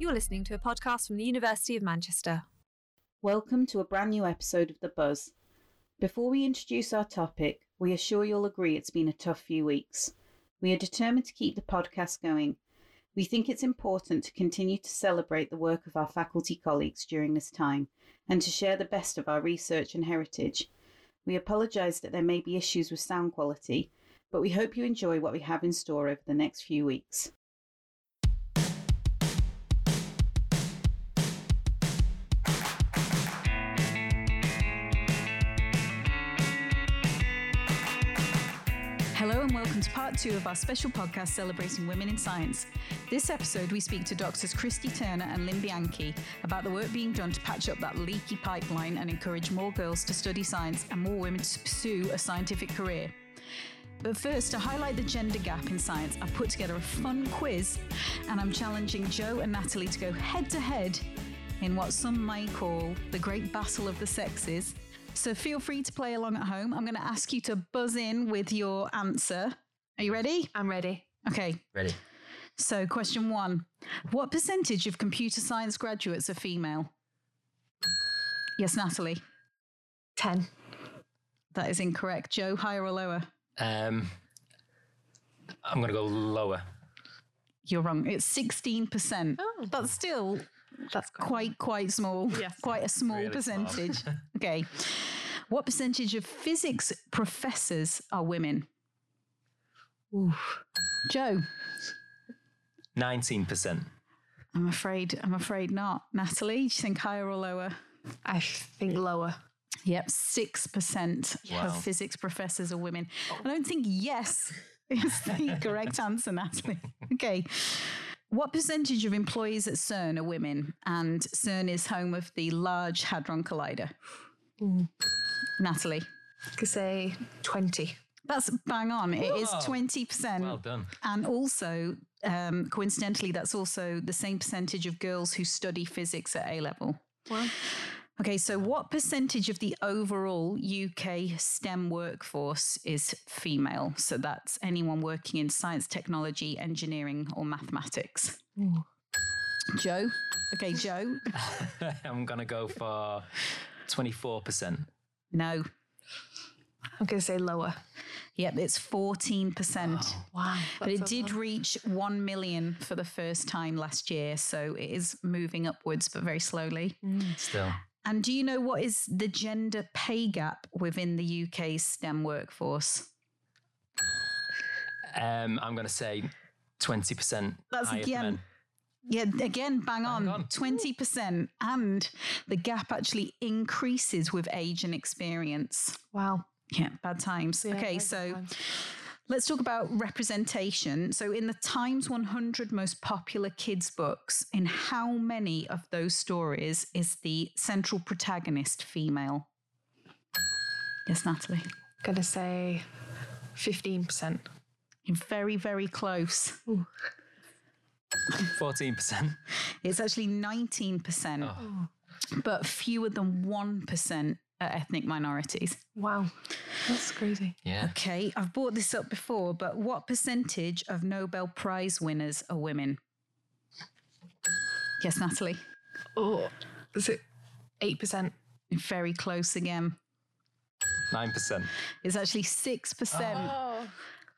You're listening to a podcast from the University of Manchester. Welcome to a brand new episode of The Buzz. Before we introduce our topic, we are sure you'll agree it's been a tough few weeks. We are determined to keep the podcast going. We think it's important to continue to celebrate the work of our faculty colleagues during this time and to share the best of our research and heritage. We apologise that there may be issues with sound quality, but we hope you enjoy what we have in store over the next few weeks. Two of our special podcast celebrating women in science. This episode, we speak to doctors Kristy Turner and Lynne Bianchi about the work being done to patch up that leaky pipeline and encourage more girls to study science and more women to pursue a scientific career. But first, to highlight the gender gap in science, I've put together a fun quiz and I'm challenging Joe and Natalie to go head to head in what some might call the great battle of the sexes. So feel free to play along at home. I'm going to ask you to buzz in with your answer. Are you ready? I'm ready. Okay. Ready. So, question one What percentage of computer science graduates are female? Yes, Natalie. 10. That is incorrect. Joe, higher or lower? Um, I'm going to go lower. You're wrong. It's 16%. Oh. But still That's quite, quite small. Yes. Quite a small Really small. percentage. okay. What percentage of physics professors are women? Joe, 19%. I'm afraid, I'm afraid not. Natalie, do you think higher or lower? I think lower. Yep, 6% Wow. of physics professors are women. I don't think yes is the correct answer, Natalie. Okay. What percentage of employees at CERN are women? And CERN is home of the Large Hadron Collider. Natalie. Could say 20. That's bang on. It is Whoa. 20%. Well done. And also, um, coincidentally, that's also the same percentage of girls who study physics at A level. Wow. Okay, so what percentage of the overall UK STEM workforce is female? So that's anyone working in science, technology, engineering, or mathematics. Ooh. Joe? Okay, Joe? I'm going to go for 24%. No. I'm going to say lower. Yep, it's 14%. Wow. But it did reach 1 million for the first time last year. So it is moving upwards, but very slowly. Still. And do you know what is the gender pay gap within the UK STEM workforce? Um, I'm going to say 20%. That's again. Yeah, again, bang on, on. 20%. And the gap actually increases with age and experience. Wow. Yeah, bad times. Yeah, okay, very so good let's talk about representation. So, in the Times 100 most popular kids' books, in how many of those stories is the central protagonist female? Yes, Natalie. Going to say 15%. You're very, very close. 14%. It's actually 19%, Oh. but fewer than 1% are Uh, ethnic minorities. Wow. That's crazy. Yeah. Okay, I've brought this up before, but what percentage of Nobel Prize winners are women? Yes, Natalie. Oh, is it 8%? Very close again. 9%. It's actually 6%. Oh.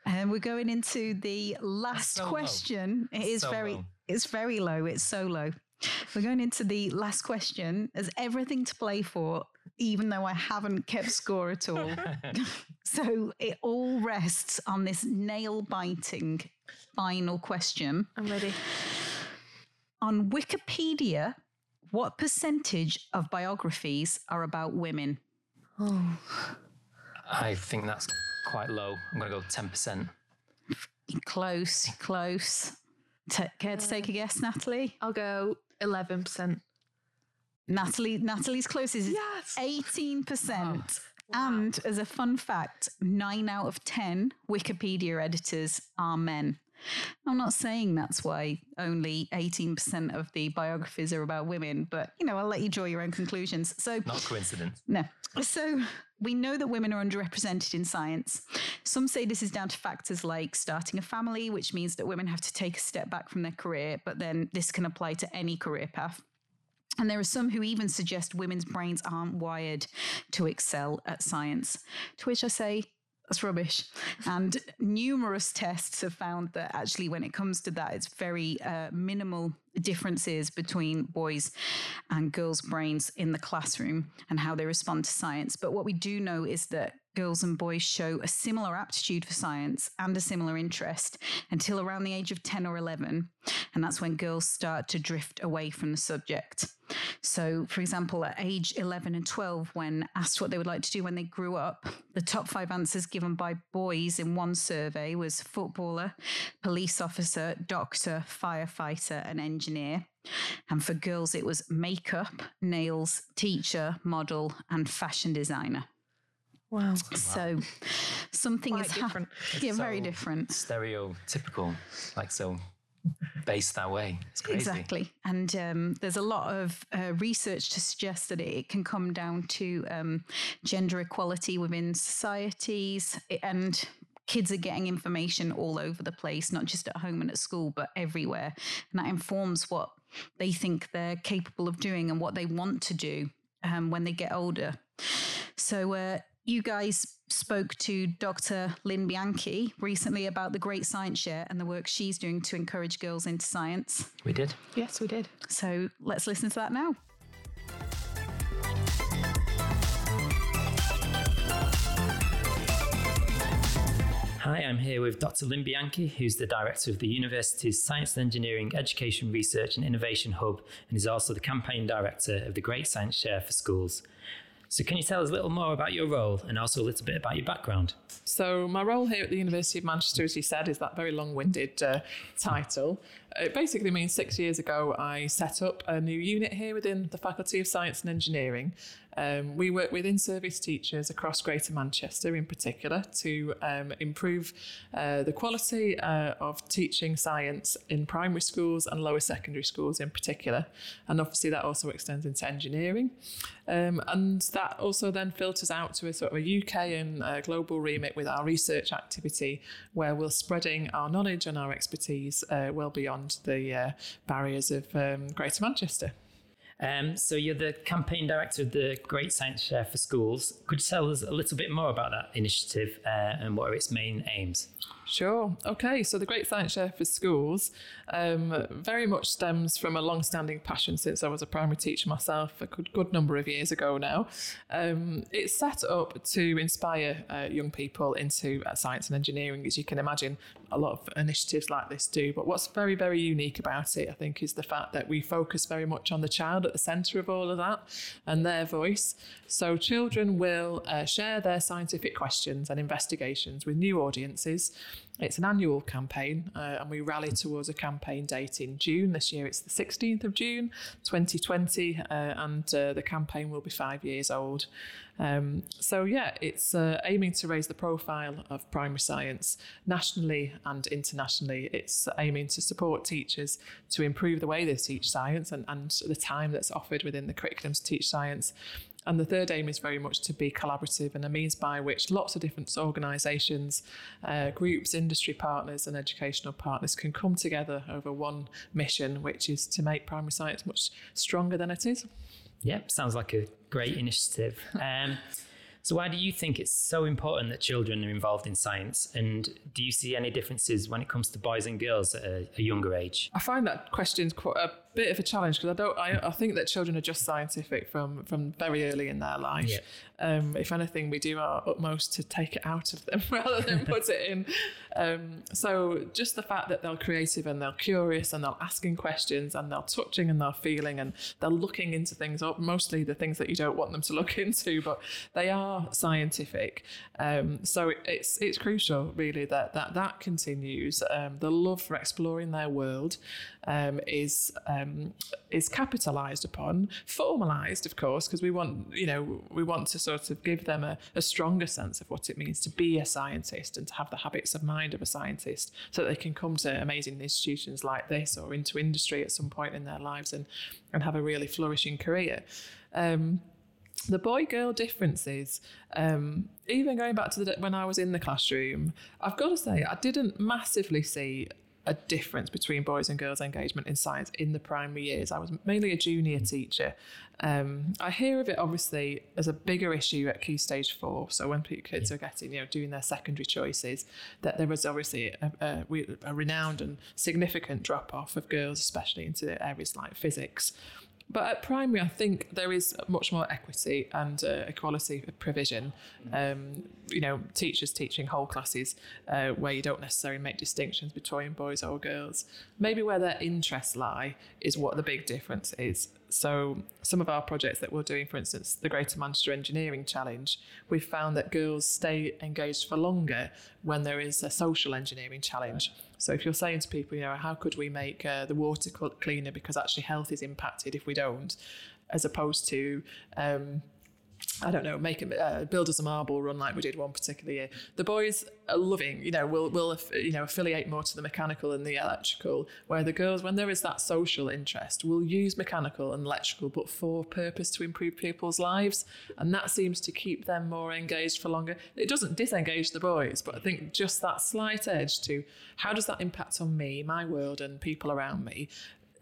And we're going into the last so low. question. It is So very low. it's very low. It's so low. We're going into the last question. There's everything to play for, even though I haven't kept score at all. so it all rests on this nail biting final question. I'm ready. On Wikipedia, what percentage of biographies are about women? Oh. I think that's quite low. I'm going to go 10%. Close, close. Ta care to uh, take a guess, Natalie? I'll go 11%. Natalie, Natalie's closest is Yes. 18%. And as a fun fact, nine out of 10 Wikipedia editors are men. I'm not saying that's why only 18% of the biographies are about women, but you know, I'll let you draw your own conclusions. So, Not coincidence. no. So we know that women are underrepresented in science. Some say this is down to factors like starting a family, which means that women have to take a step back from their career, but then this can apply to any career path. And there are some who even suggest women's brains aren't wired to excel at science, to which I say, that's rubbish. And numerous tests have found that actually, when it comes to that, it's very uh, minimal differences between boys and girls' brains in the classroom and how they respond to science. But what we do know is that girls and boys show a similar aptitude for science and a similar interest until around the age of 10 or 11. And that's when girls start to drift away from the subject. So, for example, at age 11 and 12, when asked what they would like to do when they grew up, the top five answers given by boys in one survey was footballer, police officer, doctor, firefighter, and engineer. And for girls, it was makeup, nails, teacher, model, and fashion designer. Wow. So something Quite is different. Yeah, very different. Stereotypical, like so based that way. It's crazy. Exactly. And um, there's a lot of uh, research to suggest that it can come down to um, gender equality within societies and kids are getting information all over the place, not just at home and at school, but everywhere. And that informs what they think they're capable of doing and what they want to do um, when they get older. So, uh, you guys spoke to Dr. Lynne Bianchi recently about the Great Science Share and the work she's doing to encourage girls into science. We did. Yes, we did. So let's listen to that now. Hi, I'm here with Dr. Lynne Bianchi, who's the director of the university's Science and Engineering Education Research and Innovation Hub, and is also the campaign director of the Great Science Share for Schools. So, can you tell us a little more about your role and also a little bit about your background? So, my role here at the University of Manchester, as you said, is that very long winded uh, title. It basically means six years ago I set up a new unit here within the Faculty of Science and Engineering. Um, we work with in service teachers across Greater Manchester in particular to um, improve uh, the quality uh, of teaching science in primary schools and lower secondary schools in particular. And obviously, that also extends into engineering. Um, and that also then filters out to a sort of a UK and uh, global remit with our research activity, where we're spreading our knowledge and our expertise uh, well beyond the uh, barriers of um, Greater Manchester. Um, so, you're the campaign director of the Great Science Share for Schools. Could you tell us a little bit more about that initiative uh, and what are its main aims? Sure. Okay. So the Great Science Share for Schools um, very much stems from a long-standing passion since I was a primary teacher myself a good, good number of years ago now. Um, it's set up to inspire uh, young people into uh, science and engineering, as you can imagine. A lot of initiatives like this do. But what's very, very unique about it, I think, is the fact that we focus very much on the child at the centre of all of that and their voice. So children will uh, share their scientific questions and investigations with new audiences. It's an annual campaign, uh, and we rally towards a campaign date in June. This year it's the 16th of June 2020, uh, and uh, the campaign will be five years old. Um, so, yeah, it's uh, aiming to raise the profile of primary science nationally and internationally. It's aiming to support teachers to improve the way they teach science and, and the time that's offered within the curriculum to teach science. And the third aim is very much to be collaborative and a means by which lots of different organisations, uh, groups, industry partners, and educational partners can come together over one mission, which is to make primary science much stronger than it is. Yep, sounds like a great initiative. Um, so, why do you think it's so important that children are involved in science? And do you see any differences when it comes to boys and girls at a, a younger age? I find that question's quite a bit of a challenge because I don't. I, I think that children are just scientific from from very early in their life. Yeah. Um, if anything, we do our utmost to take it out of them rather than put it in. Um, so just the fact that they're creative and they're curious and they're asking questions and they're touching and they're feeling and they're looking into things, or mostly the things that you don't want them to look into, but they are scientific. Um, so it, it's it's crucial, really, that that that continues. Um, the love for exploring their world um, is um, is capitalised upon, formalised, of course, because we want you know we want to sort of give them a, a stronger sense of what it means to be a scientist and to have the habits of mind of a scientist, so that they can come to amazing institutions like this or into industry at some point in their lives and and have a really flourishing career. Um, the boy girl differences, um, even going back to the when I was in the classroom, I've got to say I didn't massively see a difference between boys and girls engagement in science in the primary years. I was mainly a junior teacher. Um, I hear of it obviously as a bigger issue at key stage four. So when kids are getting, you know, doing their secondary choices, that there was obviously a, a, a renowned and significant drop off of girls, especially into areas like physics. But at primary, I think there is much more equity and uh, equality of provision. Um, you know, teachers teaching whole classes uh, where you don't necessarily make distinctions between boys or girls. Maybe where their interests lie is what the big difference is. So, some of our projects that we're doing, for instance, the Greater Manchester Engineering Challenge, we've found that girls stay engaged for longer when there is a social engineering challenge. So, if you're saying to people, you know, how could we make uh, the water cleaner because actually health is impacted if we don't, as opposed to um, I don't know, make a uh, build us a marble run like we did one particular year. The boys are loving, you know, will will you know affiliate more to the mechanical and the electrical, where the girls, when there is that social interest, will use mechanical and electrical, but for purpose to improve people's lives, and that seems to keep them more engaged for longer. It doesn't disengage the boys, but I think just that slight edge to how does that impact on me, my world, and people around me,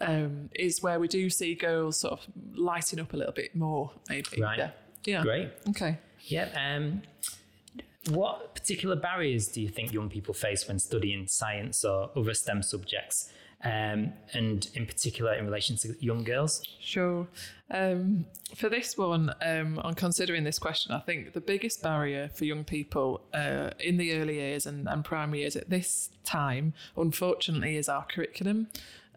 um, is where we do see girls sort of lighting up a little bit more, maybe. Right. Yeah. Yeah. Great. Okay. Yeah. Um, what particular barriers do you think young people face when studying science or other STEM subjects? Um, and in particular in relation to young girls? Sure. Um, for this one, um, on considering this question, I think the biggest barrier for young people uh, in the early years and, and primary years at this time, unfortunately, is our curriculum.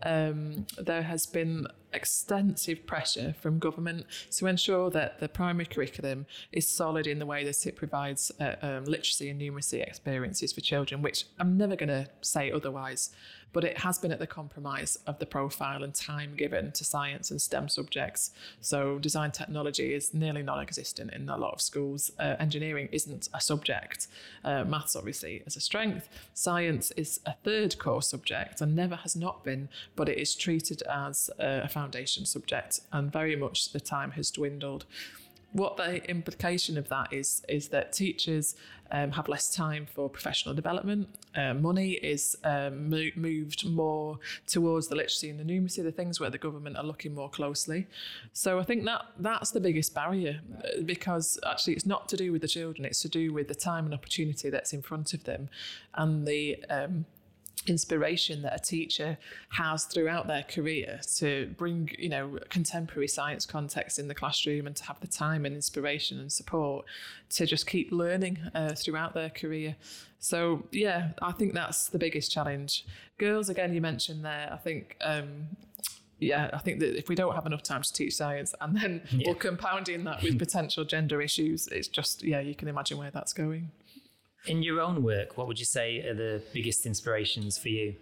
Um, there has been extensive pressure from government to ensure that the primary curriculum is solid in the way that it provides uh, um, literacy and numeracy experiences for children, which I'm never going to say otherwise but it has been at the compromise of the profile and time given to science and STEM subjects. So, design technology is nearly non existent in a lot of schools. Uh, engineering isn't a subject. Uh, maths, obviously, is a strength. Science is a third core subject and never has not been, but it is treated as a foundation subject, and very much the time has dwindled what the implication of that is is that teachers um, have less time for professional development. Uh, money is um, mo- moved more towards the literacy and the numeracy, the things where the government are looking more closely. So I think that that's the biggest barrier uh, because actually it's not to do with the children; it's to do with the time and opportunity that's in front of them, and the um, inspiration that a teacher has throughout their career to bring you know contemporary science context in the classroom and to have the time and inspiration and support to just keep learning uh, throughout their career so yeah i think that's the biggest challenge girls again you mentioned there i think um, yeah, I think that if we don't have enough time to teach science and then yeah. we're compounding that with potential gender issues, it's just, yeah, you can imagine where that's going. In your own work, what would you say are the biggest inspirations for you?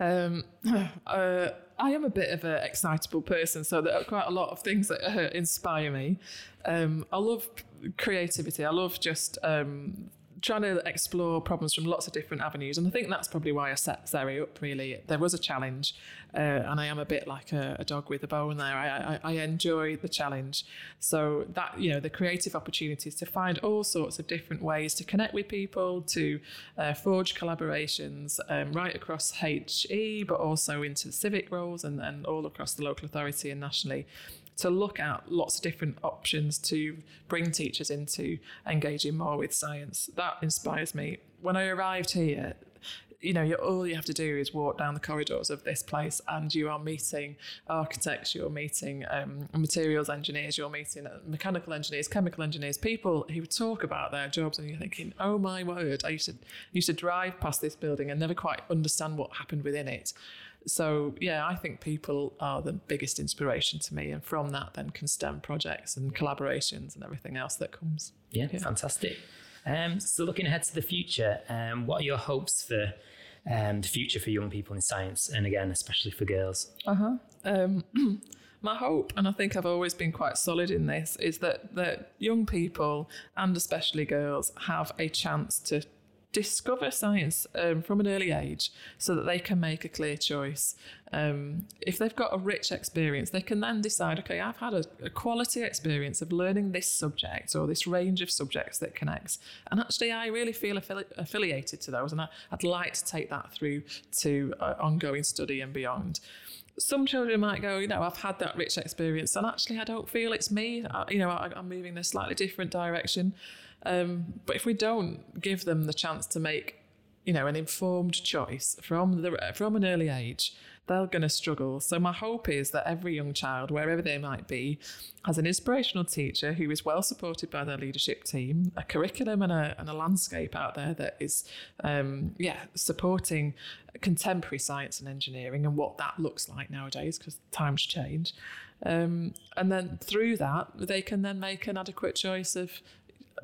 Um, uh, I am a bit of an excitable person, so there are quite a lot of things that uh, inspire me. Um, I love creativity. I love just um, trying to explore problems from lots of different avenues. And I think that's probably why I set SEERIH up, really. There was a challenge, uh, and I am a bit like a, a, dog with a bone there. I, I, I enjoy the challenge. So that, you know, the creative opportunities to find all sorts of different ways to connect with people, to uh, forge collaborations um, right across HE, but also into civic roles and, and all across the local authority and nationally to look at lots of different options to bring teachers into engaging more with science. That inspires me. When I arrived here, you know, all you have to do is walk down the corridors of this place, and you are meeting architects, you're meeting um, materials engineers, you're meeting uh, mechanical engineers, chemical engineers, people who talk about their jobs, and you're thinking, oh my word, I used to used to drive past this building and never quite understand what happened within it. So yeah, I think people are the biggest inspiration to me, and from that then can stem projects and collaborations and everything else that comes. Yeah, fantastic. Um, so looking ahead to the future, um, what are your hopes for um, the future for young people in science, and again, especially for girls? Um, my hope, and I think I've always been quite solid in this, is that that young people and especially girls have a chance to discover science um, from an early age so that they can make a clear choice. Um, if they've got a rich experience, they can then decide, okay, I've had a, a, quality experience of learning this subject or this range of subjects that connects. And actually, I really feel affili- affiliated to those, and I, would like to take that through to uh, ongoing study and beyond some children might go, you know, I've had that rich experience, and actually, I don't feel it's me. I, you know, I, am moving in a slightly different direction. Um, but if we don't give them the chance to make, you know, an informed choice from the from an early age, they're going to struggle. So my hope is that every young child, wherever they might be, has an inspirational teacher who is well supported by their leadership team, a curriculum and a, and a landscape out there that is, um, yeah, supporting contemporary science and engineering and what that looks like nowadays because times change. Um, and then through that, they can then make an adequate choice of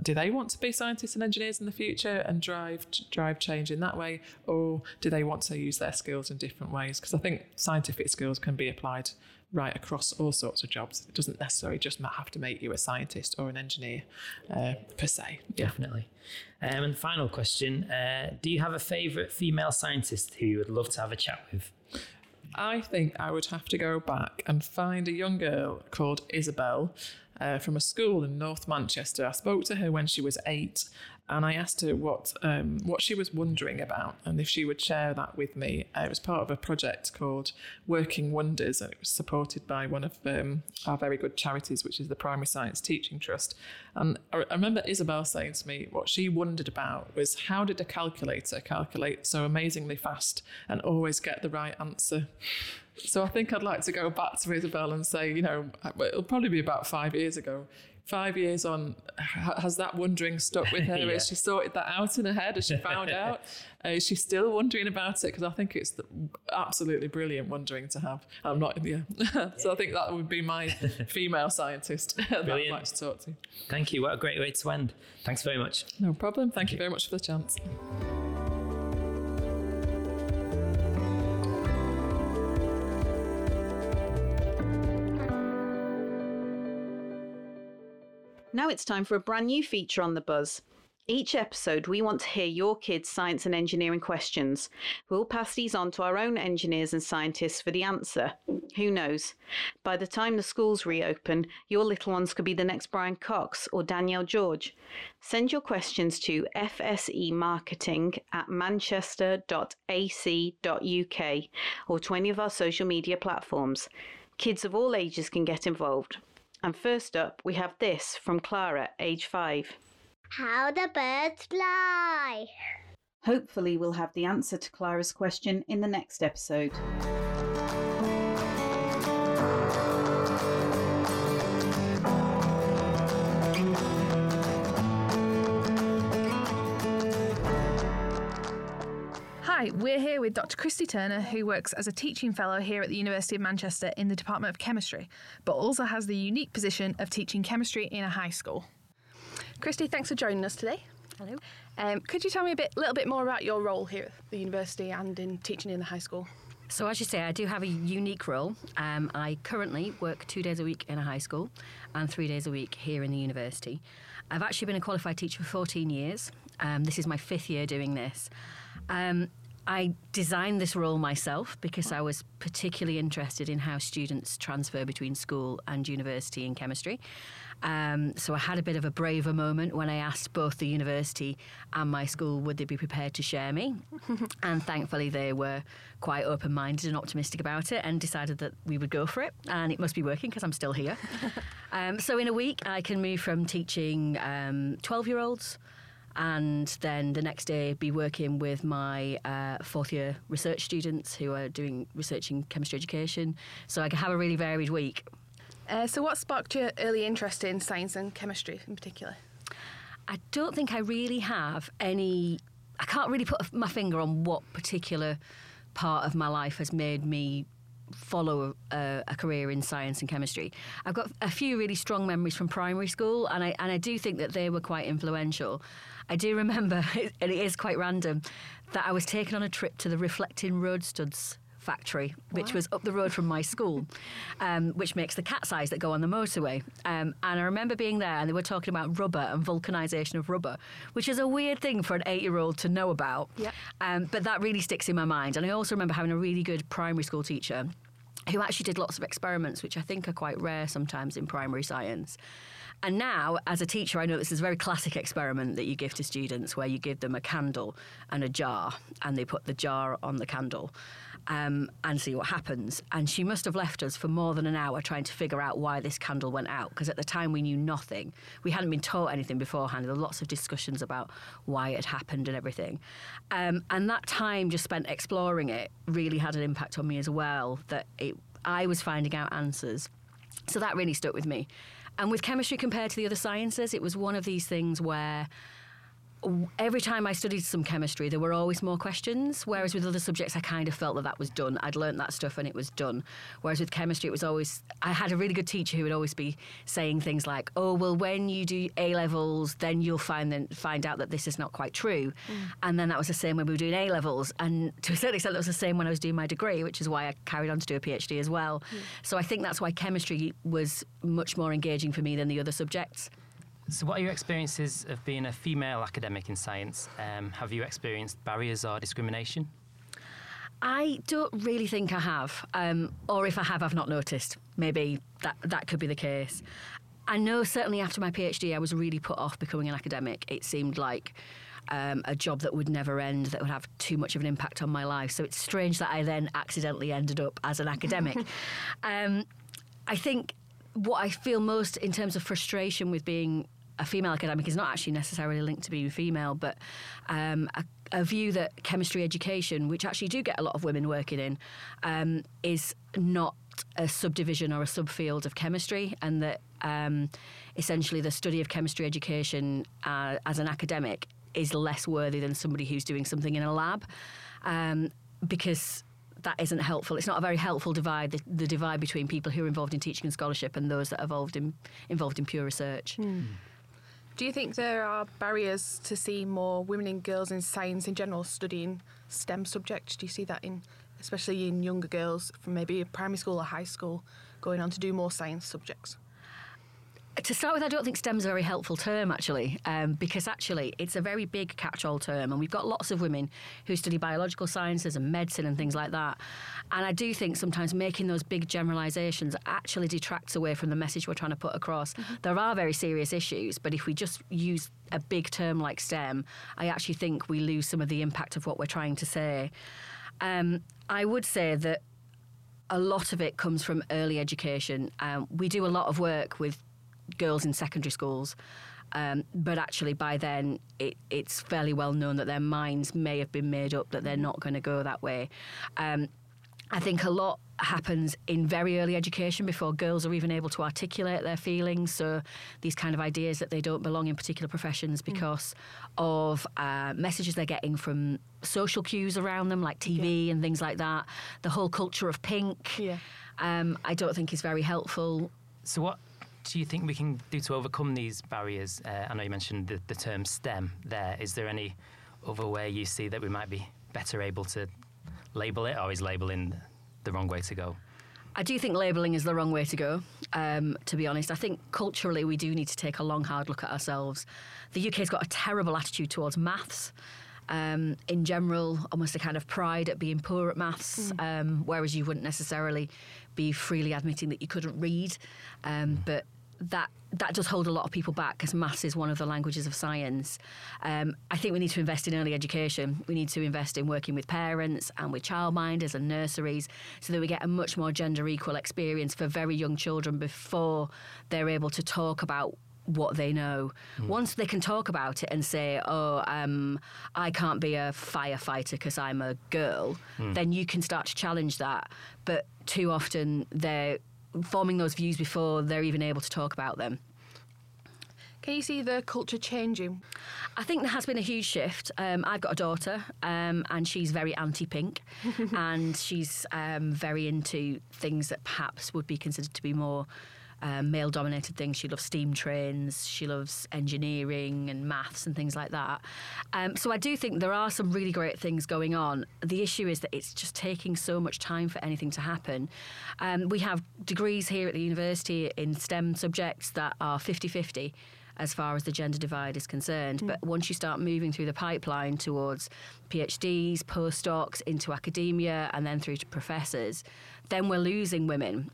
do they want to be scientists and engineers in the future and drive drive change in that way, or do they want to use their skills in different ways? Because I think scientific skills can be applied right across all sorts of jobs. It doesn't necessarily just have to make you a scientist or an engineer uh, per se. Yeah. Definitely. Um, and final question: uh, Do you have a favourite female scientist who you would love to have a chat with? I think I would have to go back and find a young girl called Isabel uh, from a school in North Manchester. I spoke to her when she was eight, and I asked her what um, what she was wondering about and if she would share that with me. Uh, it was part of a project called Working Wonders, and it was supported by one of um, our very good charities, which is the Primary Science Teaching Trust. And I, I remember Isabel saying to me what she wondered about was how did a calculator calculate so amazingly fast and always get the right answer? So I think I'd like to go back to Isabel and say, you know, it'll probably be about five years ago. Five years on, has that wondering stuck with her? yeah. Has she sorted that out in her head? Has she found out? Uh, is she still wondering about it? Because I think it's absolutely brilliant wondering to have. I'm not, yeah. so I think that would be my female scientist that I'd like to talk to. Thank you. What a great way to end. Thanks very much. No problem. Thank, Thank you very much for the chance. Now it's time for a brand new feature on The Buzz. Each episode, we want to hear your kids' science and engineering questions. We'll pass these on to our own engineers and scientists for the answer. Who knows? By the time the schools reopen, your little ones could be the next Brian Cox or Danielle George. Send your questions to fsemarketing at manchester.ac.uk or to any of our social media platforms. Kids of all ages can get involved. And first up, we have this from Clara, age five. How do birds fly. Hopefully, we'll have the answer to Clara's question in the next episode. Hi, we're here with Dr. Kristy Turner, who works as a teaching fellow here at the University of Manchester in the Department of Chemistry, but also has the unique position of teaching chemistry in a high school. Kristy, thanks for joining us today. Hello. Um, could you tell me a bit, little bit more about your role here at the university and in teaching in the high school? So, as you say, I do have a unique role. Um, I currently work two days a week in a high school and three days a week here in the university. I've actually been a qualified teacher for 14 years. Um, this is my fifth year doing this. Um, I designed this role myself because I was particularly interested in how students transfer between school and university in chemistry. Um, so I had a bit of a braver moment when I asked both the university and my school would they be prepared to share me. and thankfully they were quite open minded and optimistic about it and decided that we would go for it. And it must be working because I'm still here. um, so in a week, I can move from teaching 12 um, year olds and then the next day be working with my uh, fourth year research students who are doing research in chemistry education. So I can have a really varied week. Uh, so, what sparked your early interest in science and chemistry in particular? I don't think I really have any. I can't really put my finger on what particular part of my life has made me follow a, a, career in science and chemistry. I've got a few really strong memories from primary school, and I and I do think that they were quite influential. I do remember, and it is quite random, that I was taken on a trip to the Reflecting Road Studs factory, which wow. was up the road from my school, um, which makes the cat's eyes that go on the motorway. Um, and I remember being there and they were talking about rubber and vulcanisation of rubber, which is a weird thing for an eight year old to know about. Yep. Um, but that really sticks in my mind. And I also remember having a really good primary school teacher who actually did lots of experiments, which I think are quite rare sometimes in primary science. And now, as a teacher, I know this is a very classic experiment that you give to students where you give them a candle and a jar, and they put the jar on the candle um, and see what happens. And she must have left us for more than an hour trying to figure out why this candle went out, because at the time we knew nothing. We hadn't been taught anything beforehand. There were lots of discussions about why it happened and everything. Um, and that time just spent exploring it really had an impact on me as well, that it, I was finding out answers. So that really stuck with me. And with chemistry compared to the other sciences, it was one of these things where every time I studied some chemistry, there were always more questions. Whereas with other subjects, I kind of felt that that was done. I'd learnt that stuff and it was done. Whereas with chemistry, it was always, I had a really good teacher who would always be saying things like, oh, well, when you do A levels, then you'll find, then, find out that this is not quite true. Mm. And then that was the same when we were doing A levels. And to a certain extent, that was the same when I was doing my degree, which is why I carried on to do a PhD as well. Mm. So I think that's why chemistry was much more engaging for me than the other subjects. So, what are your experiences of being a female academic in science? Um, have you experienced barriers or discrimination? I don't really think I have, um, or if I have, I've not noticed. Maybe that that could be the case. I know certainly after my PhD, I was really put off becoming an academic. It seemed like um, a job that would never end, that would have too much of an impact on my life. So it's strange that I then accidentally ended up as an academic. um, I think what I feel most in terms of frustration with being a female academic is not actually necessarily linked to being female, but um, a, a, view that chemistry education, which actually do get a lot of women working in, um, is not a subdivision or a subfield of chemistry, and that um, essentially the study of chemistry education uh, as an academic is less worthy than somebody who's doing something in a lab, um, because that isn't helpful. It's not a very helpful divide, the, the, divide between people who are involved in teaching and scholarship and those that are involved in, involved in pure research. Mm. Do you think there are barriers to see more women and girls in science in general studying STEM subjects? Do you see that in, especially in younger girls from maybe primary school or high school, going on to do more science subjects? To start with, I don't think STEM's a very helpful term actually, um, because actually it's a very big catch-all term, and we've got lots of women who study biological sciences and medicine and things like that. And I do think sometimes making those big generalisations actually detracts away from the message we're trying to put across. Mm-hmm. There are very serious issues, but if we just use a big term like STEM, I actually think we lose some of the impact of what we're trying to say. Um, I would say that a lot of it comes from early education. Um, we do a lot of work with girls in secondary schools. Um, but actually, by then, it, it's fairly well known that their minds may have been made up that they're not going to go that way. Um, I think a lot happens in very early education before girls are even able to articulate their feelings. So, these kind of ideas that they don't belong in particular professions mm. because mm. of uh, messages they're getting from social cues around them, like TV yeah. and things like that. The whole culture of pink, yeah. um, I don't think is very helpful. So, what do you think we can do to overcome these barriers? Uh, I know you mentioned the, the term STEM there. Is there any other way you see that we might be better able to label it, or is labelling the wrong way to go? I do think labelling is the wrong way to go, um, to be honest. I think culturally we do need to take a long, hard look at ourselves. The UK's got a terrible attitude towards maths. Um, in general, almost a kind of pride at being poor at maths, mm. um, whereas you wouldn't necessarily be freely admitting that you couldn't read. Um, but that that does hold a lot of people back because maths is one of the languages of science. Um, I think we need to invest in early education. We need to invest in working with parents and with childminders and nurseries so that we get a much more gender equal experience for very young children before they're able to talk about what they know. Once they can talk about it and say, "Oh, um, I can't be a firefighter because I'm a girl," then you can start to challenge that. But too often they're forming those views before they're even able to talk about them. Can you see the culture changing? I think there has been a huge shift. Um, I've got a daughter, um, and she's very anti-pink, and she's um, very into things that perhaps would be considered to be more um, male-dominated things. She loves steam trains, she loves engineering and maths and things like that. Um, so I do think there are some really great things going on. The issue is that it's just taking so much time for anything to happen. Um, we have degrees here at the university in STEM subjects that are 50-50 as far as the gender divide is concerned. But once you start moving through the pipeline towards PhDs, postdocs, into academia, and then through to professors, then we're losing women.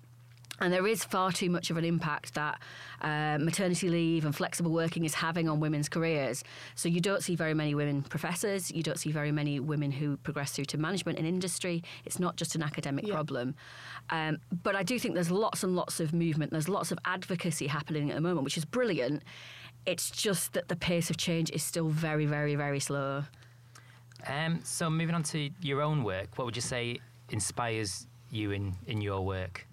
And there is far too much of an impact that uh, maternity leave and flexible working is having on women's careers. So you don't see very many women professors, you don't see very many women who progress through to management in industry. It's not just an academic problem. Um, but I do think there's lots and lots of movement, there's lots of advocacy happening at the moment, which is brilliant. It's just that the pace of change is still very, very, very slow. Um, so moving on to your own work, what would you say inspires you in, in your work?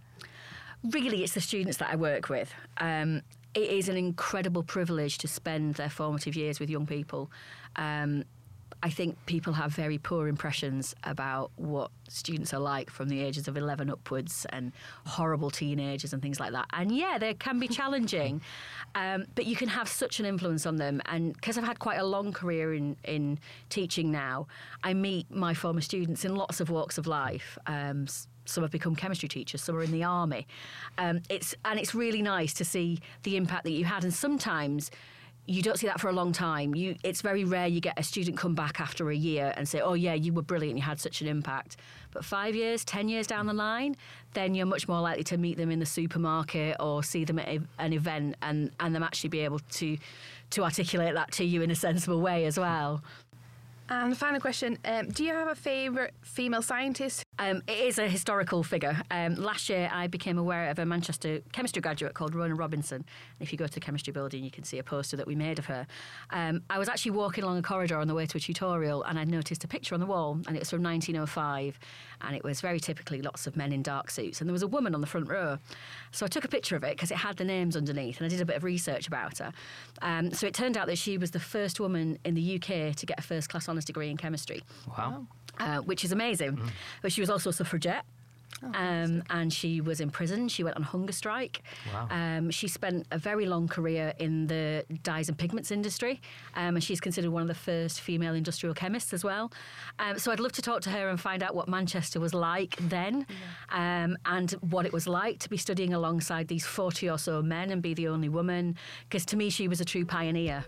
Really it's the students that I work with. Um, it is an incredible privilege to spend their formative years with young people. Um, I think people have very poor impressions about what students are like from the ages of 11 upwards and horrible teenagers and things like that. And yeah, they can be challenging, um, but you can have such an influence on them. And because I've had quite a long career in, in teaching now, I meet my former students in lots of walks of life. Um, some have become chemistry teachers, some are in the army. Um, it's and it's really nice to see the impact that you had. And sometimes you don't see that for a long time. You, it's very rare you get a student come back after a year and say, "Oh yeah, you were brilliant. You had such an impact." But five years, ten years down the line, then you're much more likely to meet them in the supermarket or see them at a, an event, and and them actually be able to to articulate that to you in a sensible way as well. And the final question um, Do you have a favourite female scientist? Um, it is a historical figure. Um, last year, I became aware of a Manchester chemistry graduate called Rona Robinson. If you go to the chemistry building, you can see a poster that we made of her. Um, I was actually walking along a corridor on the way to a tutorial, and I noticed a picture on the wall, and it was from 1905. And it was very typically lots of men in dark suits, and there was a woman on the front row. So I took a picture of it because it had the names underneath, and I did a bit of research about her. Um, so it turned out that she was the first woman in the UK to get a first class honours degree in chemistry Wow. Uh, which is amazing. But she was also a suffragette. um, and she was in prison. She went on hunger strike. Wow. Um, she spent a very long career in the dyes and pigments industry, um, and she's considered one of the first female industrial chemists as well. Um, so I'd love to talk to her and find out what Manchester was like then, um, and what it was like to be studying alongside these forty or so men and be the only woman. Because to me, she was a true pioneer.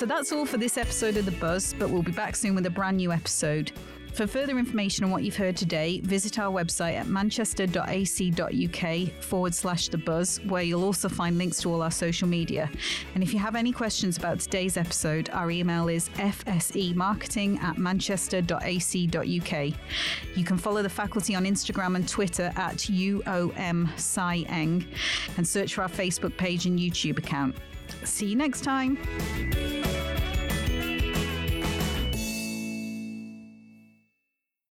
So that's all for this episode of The Buzz, but we'll be back soon with a brand new episode. For further information on what you've heard today, visit our website at manchester.ac.uk forward slash the buzz, where you'll also find links to all our social media. And if you have any questions about today's episode, our email is fsemarketing at manchester.ac.uk. You can follow the faculty on Instagram and Twitter at UOM and search for our Facebook page and YouTube account. See you next time.